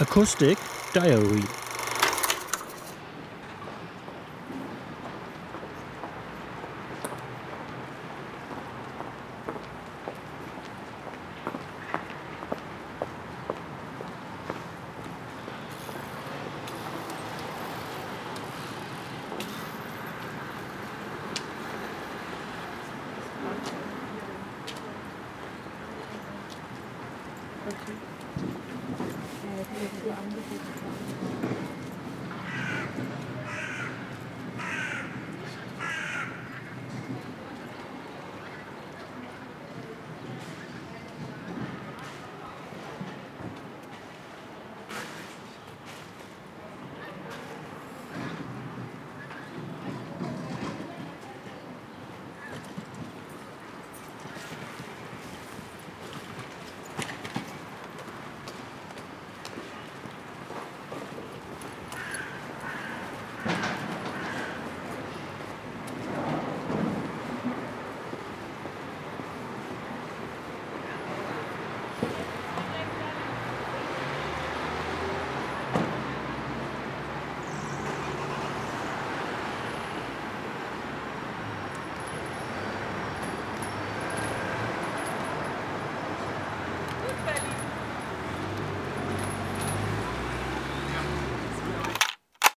Acoustic Diary Okay. Ja, das.